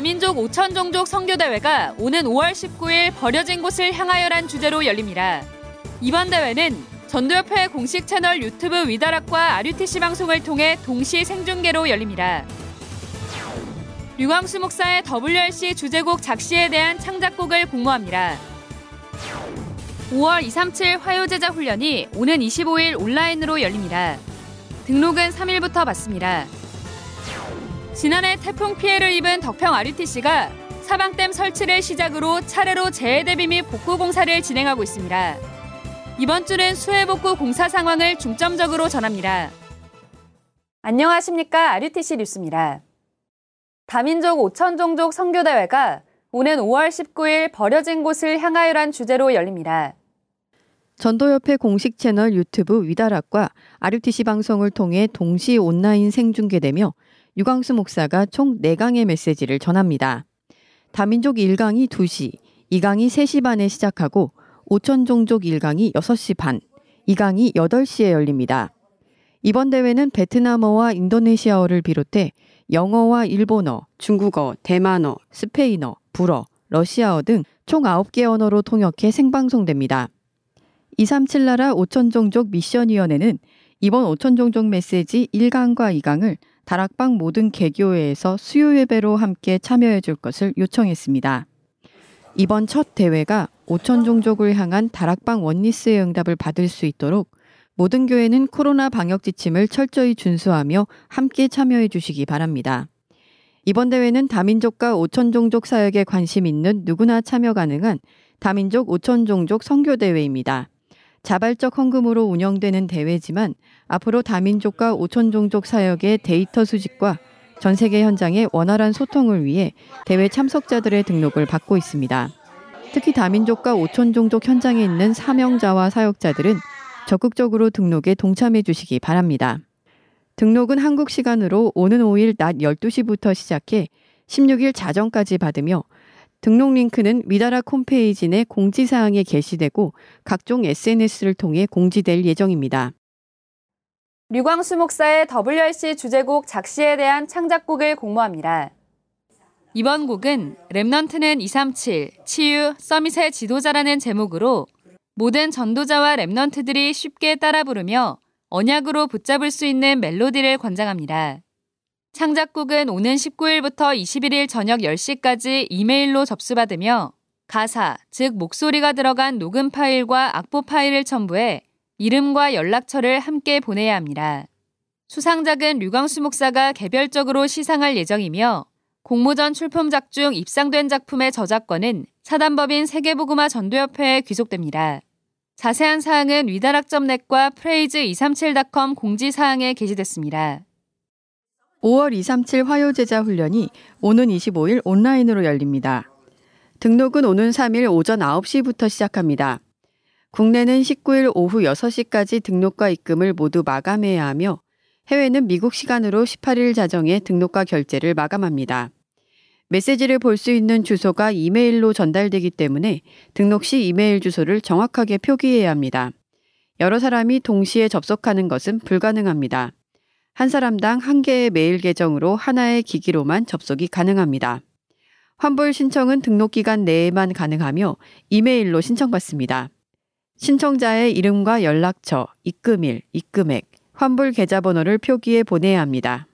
다민족 5천 종족 선교대회가 오는 5월 19일 버려진 곳을 향하여란 주제로 열립니다. 이번 대회는 전도협회 공식 채널 유튜브 위다락과 RUTC 방송을 통해 동시 생중계로 열립니다. 류광수 목사의 WRC 주제곡 작시에 대한 창작곡을 공모합니다. 5월 237 화요제자 훈련이 오는 25일 온라인으로 열립니다. 등록은 3일부터 받습니다. 지난해 태풍 피해를 입은 덕평 RUTC가 사방댐 설치를 시작으로 차례로 재해 대비 및 복구 공사를 진행하고 있습니다. 이번 주는 수해 복구 공사 상황을 중점적으로 전합니다. 안녕하십니까. RUTC 뉴스입니다. 다민족 5천 종족 선교대회가 오는 5월 19일 버려진 곳을 향하여란 주제로 열립니다. 전도협회 공식 채널 유튜브 위다락과 RUTC 방송을 통해 동시 온라인 생중계되며 유광수 목사가 총 4강의 메시지를 전합니다. 다민족 1강이 2시, 2강이 3시 반에 시작하고 5천 종족 1강이 6시 반, 2강이 8시에 열립니다. 이번 대회는 베트남어와 인도네시아어를 비롯해 영어와 일본어, 중국어, 대만어, 스페인어, 불어, 러시아어 등 총 9개 언어로 통역해 생방송됩니다. 237 나라 5천 종족 미션위원회는 이번 5천 종족 메시지 1강과 2강을 다락방 모든 개교회에서 수요 예배로 함께 참여해 줄 것을 요청했습니다. 이번 첫 대회가 5천 종족을 향한 다락방 원리스의 응답을 받을 수 있도록 모든 교회는 코로나 방역 지침을 철저히 준수하며 함께 참여해 주시기 바랍니다. 이번 대회는 다민족과 5천 종족 사역에 관심 있는 누구나 참여 가능한 다민족 5천 종족 선교 대회입니다. 자발적 헌금으로 운영되는 대회지만 앞으로 다민족과 5천 종족 사역의 데이터 수집과 전 세계 현장의 원활한 소통을 위해 대회 참석자들의 등록을 받고 있습니다. 특히 다민족과 5천 종족 현장에 있는 사명자와 사역자들은 적극적으로 등록에 동참해 주시기 바랍니다. 등록은 한국 시간으로 오는 5일 낮 12시부터 시작해 16일 자정까지 받으며 등록 링크는 위다락 홈페이지 내 공지사항에 게시되고 각종 SNS를 통해 공지될 예정입니다. 류광수 목사의 WRC 주제곡 작시에 대한 창작곡을 공모합니다. 이번 곡은 remnant는 237 치유 summit의 지도자라는 제목으로 모든 전도자와 remnant들이 쉽게 따라 부르며 언약으로 붙잡을 수 있는 멜로디를 권장합니다. 창작곡은 오는 19일부터 21일 저녁 10시까지 이메일로 접수받으며 가사, 즉 목소리가 들어간 녹음 파일과 악보 파일을 첨부해 이름과 연락처를 함께 보내야 합니다. 수상작은 류광수 목사가 개별적으로 시상할 예정이며 공모전 출품작 중 입상된 작품의 저작권은 사단법인 세계보그마 전도협회에 귀속됩니다. 자세한 사항은 위다락점넷과 프레이즈237.com 공지사항에 게시됐습니다. 5월 237 화요제자 훈련이 오는 25일 온라인으로 열립니다. 등록은 오는 3일 오전 9시부터 시작합니다. 국내는 19일 오후 6시까지 등록과 입금을 모두 마감해야 하며 해외는 미국 시간으로 18일 자정에 등록과 결제를 마감합니다. 메시지를 볼 수 있는 주소가 이메일로 전달되기 때문에 등록 시 이메일 주소를 정확하게 표기해야 합니다. 여러 사람이 동시에 접속하는 것은 불가능합니다. 한 사람당 한 개의 메일 계정으로 하나의 기기로만 접속이 가능합니다. 환불 신청은 등록 기간 내에만 가능하며 이메일로 신청받습니다. 신청자의 이름과 연락처, 입금일, 입금액, 환불 계좌번호를 표기해 보내야 합니다.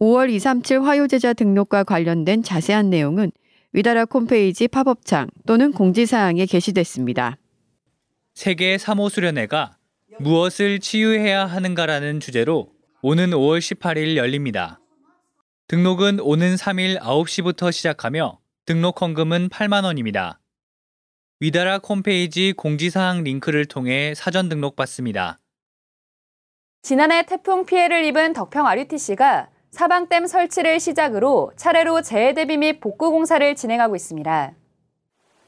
5월 237 화요제자 등록과 관련된 자세한 내용은 위다락 홈페이지 팝업창 또는 공지사항에 게시됐습니다. 세계 3호 수련회가 무엇을 치유해야 하는가라는 주제로 오는 5월 18일 열립니다. 등록은 오는 3일 9시부터 시작하며 등록 헌금은 8만 원입니다. 위다락 홈페이지 공지사항 링크를 통해 사전 등록 받습니다. 지난해 태풍 피해를 입은 덕평 RUTC가 사방댐 설치를 시작으로 차례로 재해 대비 및 복구 공사를 진행하고 있습니다.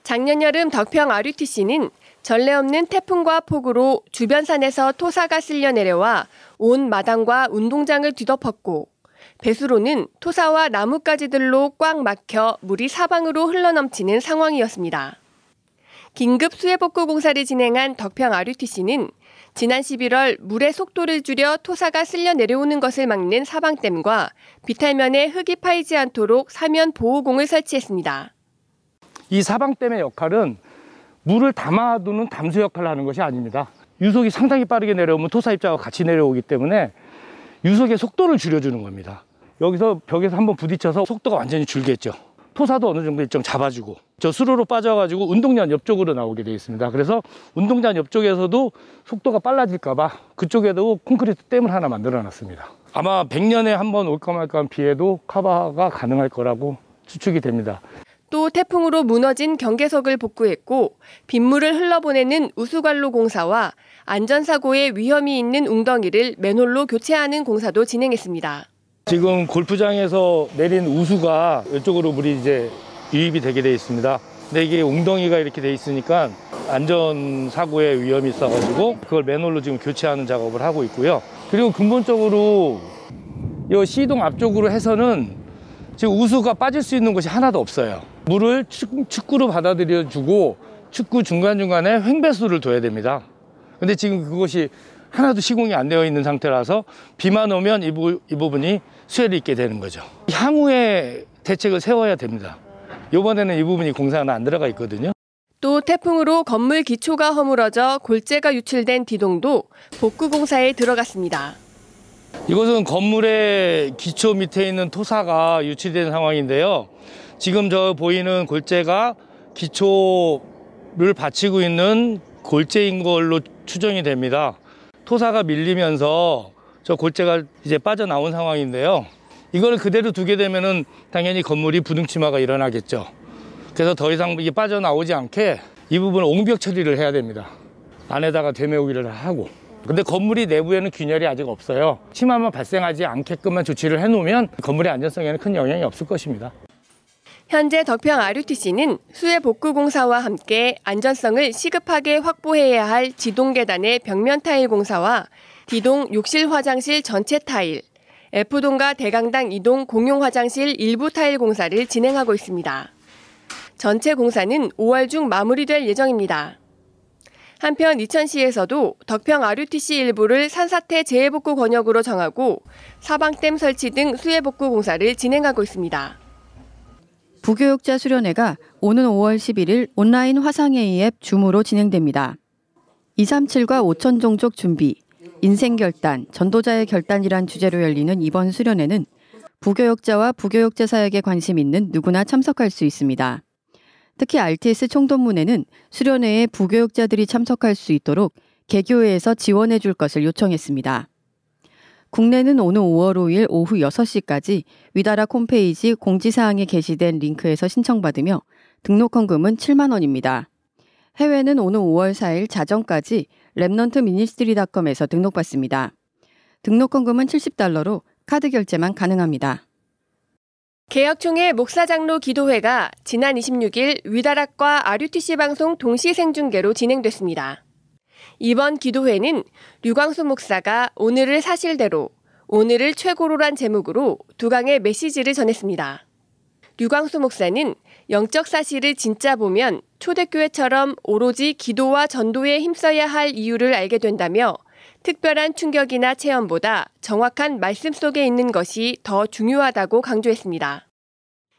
작년 여름 덕평 RUTC는 전례 없는 태풍과 폭우로 주변 산에서 토사가 쓸려 내려와 온 마당과 운동장을 뒤덮었고 배수로는 토사와 나뭇가지들로 꽉 막혀 물이 사방으로 흘러넘치는 상황이었습니다. 긴급 수해복구 공사를 진행한 덕평 RUTC는 지난 11월 물의 속도를 줄여 토사가 쓸려 내려오는 것을 막는 사방댐과 비탈면에 흙이 파이지 않도록 사면 보호공을 설치했습니다. 이 사방댐의 역할은 물을 담아두는 담수 역할을 하는 것이 아닙니다. 유속이 상당히 빠르게 내려오면 토사 입자가 같이 내려오기 때문에 유속의 속도를 줄여주는 겁니다. 여기서 벽에서 한번 부딪혀서 속도가 완전히 줄겠죠. 토사도 어느 정도 일정 잡아주고 저 수로로 빠져가지고 운동장 옆쪽으로 나오게 되어 있습니다. 그래서 운동장 옆쪽에서도 속도가 빨라질까봐 그쪽에도 콘크리트 댐을 하나 만들어 놨습니다. 아마 100년에 한 번 올까 말까 한 비에도 카바가 가능할 거라고 추측이 됩니다. 또 태풍으로 무너진 경계석을 복구했고 빗물을 흘러보내는 우수관로 공사와 안전사고의 위험이 있는 웅덩이를 맨홀로 교체하는 공사도 진행했습니다. 지금 골프장에서 내린 우수가 이쪽으로 물이 이제 유입이 되게 돼 있습니다. 근데 이게 웅덩이가 이렇게 돼 있으니까 안전 사고의 위험이 있어가지고 그걸 맨홀로 지금 교체하는 작업을 하고 있고요. 그리고 근본적으로 이 C동 앞쪽으로 해서는 지금 우수가 빠질 수 있는 곳이 하나도 없어요. 물을 축구로 받아들여 주고 축구 중간중간에 횡배수를 둬야 됩니다. 근데 지금 그것이 하나도 시공이 안 되어 있는 상태라서 비만 오면 이, 부, 이 부분이 수혜를 입게 되는 거죠. 향후에 대책을 세워야 됩니다. 이번에는 이 부분이 공사는 안 들어가 있거든요. 또 태풍으로 건물 기초가 허물어져 골재가 유출된 디동도 복구 공사에 들어갔습니다. 이것은 건물의 기초 밑에 있는 토사가 유출된 상황인데요. 지금 저 보이는 골재가 기초를 받치고 있는 골재인 걸로 추정이 됩니다. 토사가 밀리면서 저 골재가 이제 빠져나온 상황인데요. 이거를 그대로 두게 되면은 당연히 건물이 부등치마가 일어나겠죠. 그래서 더 이상 이게 빠져나오지 않게 이 부분을 옹벽 처리를 해야 됩니다. 안에다가 되메우기를 하고. 근데 건물이 내부에는 균열이 아직 없어요. 침하만 발생하지 않게끔만 조치를 해놓으면 건물의 안전성에는 큰 영향이 없을 것입니다. 현재 덕평 RUTC는 수해 복구 공사와 함께 안전성을 시급하게 확보해야 할 지동 계단의 벽면 타일 공사와 D동 욕실 화장실 전체 타일, F동과 대강당 2동 공용 화장실 일부 타일 공사를 진행하고 있습니다. 전체 공사는 5월 중 마무리될 예정입니다. 한편 이천시에서도 덕평 RUTC 일부를 산사태 재해복구 권역으로 정하고 사방댐 설치 등 수해복구 공사를 진행하고 있습니다. 부교육자 수련회가 오는 5월 11일 온라인 화상회의 앱 줌으로 진행됩니다. 237과 5천 종족 준비, 인생 결단, 전도자의 결단이란 주제로 열리는 이번 수련회는 부교육자와 부교육자 사역에 관심 있는 누구나 참석할 수 있습니다. 특히 RTS 총동문회는 수련회에 부교육자들이 참석할 수 있도록 개교회에서 지원해 줄 것을 요청했습니다. 국내는 오는 5월 5일 오후 6시까지 위다락 홈페이지 공지사항에 게시된 링크에서 신청받으며 등록헌금은 7만 원입니다. 해외는 오는 5월 4일 자정까지 remnant ministry닷컴에서 등록받습니다. 등록헌금은 70달러로 카드 결제만 가능합니다. 개혁총회 목사장로 기도회가 지난 26일 위다락과 RUTC 방송 동시 생중계로 진행됐습니다. 이번 기도회는 류광수 목사가 오늘을 사실대로, 오늘을 최고로란 제목으로 두 강의 메시지를 전했습니다. 류광수 목사는 영적 사실을 진짜 보면 초대교회처럼 오로지 기도와 전도에 힘써야 할 이유를 알게 된다며 특별한 충격이나 체험보다 정확한 말씀 속에 있는 것이 더 중요하다고 강조했습니다.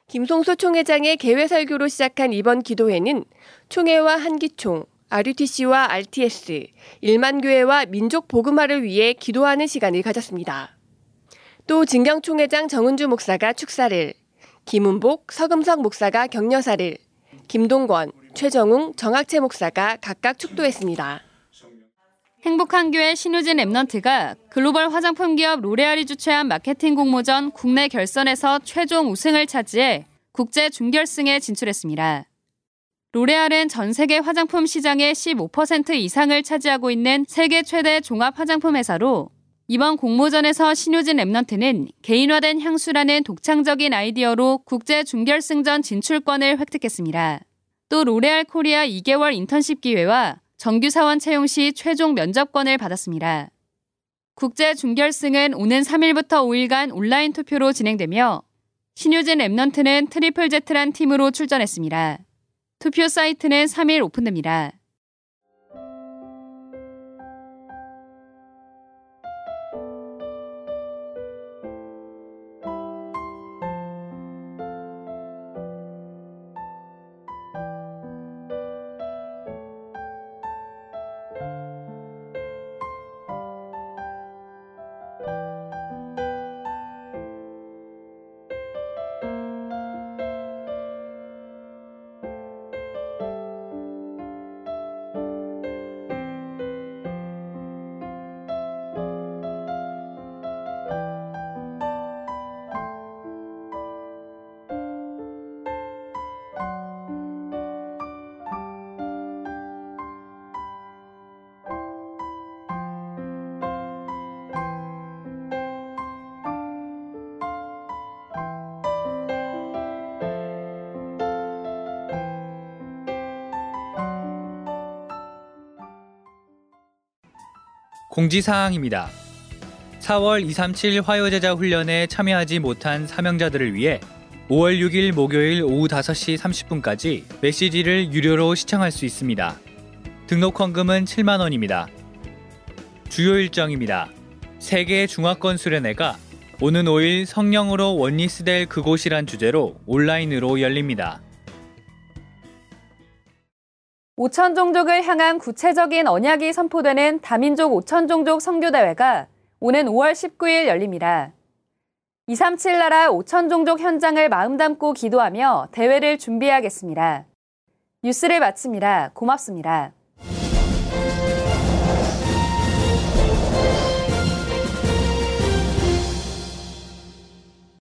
김송수 총회장의 개회 설교로 시작한 이번 기도회는 총회와 한기총, RUTC와 RTS, 일만교회와 민족 복음화를 위해 기도하는 시간을 가졌습니다. 또 진경 총회장 정은주 목사가 축사를, 김은복, 서금석 목사가 격려사를, 김동권, 최정웅, 정학채 목사가 각각 축도했습니다. 행복한 교회 신효진 remnant가 글로벌 화장품 기업 로레알이 주최한 마케팅 공모전 국내 결선에서 최종 우승을 차지해 국제 준결승에 진출했습니다. 로레알은 전 세계 화장품 시장의 15% 이상을 차지하고 있는 세계 최대 종합 화장품 회사로 이번 공모전에서 신효진 remnant는 개인화된 향수라는 독창적인 아이디어로 국제 준결승전 진출권을 획득했습니다. 또 로레알 코리아 2개월 인턴십 기회와 정규 사원 채용 시 최종 면접권을 받았습니다. 국제 준결승은 오는 3일부터 5일간 온라인 투표로 진행되며 신효진 remnant는 트리플 제트란 팀으로 출전했습니다. 투표 사이트 는 3일 오픈됩니다. 공지사항입니다. 4월 237 화요제자 훈련에 참여하지 못한 사명자들을 위해 5월 6일 목요일 오후 5시 30분까지 메시지를 유료로 시청할 수 있습니다. 등록 헌금은 7만 원입니다. 주요 일정입니다. 세계 중화권 수련회가 오는 5일 성령으로 원리스될 그곳이란 주제로 온라인으로 열립니다. 5천 종족을 향한 구체적인 언약이 선포되는 다민족 5천 종족 선교대회가 오는 5월 19일 열립니다. 237 나라 5천 종족 현장을 마음 담고 기도하며 대회를 준비하겠습니다. 뉴스를 마칩니다. 고맙습니다.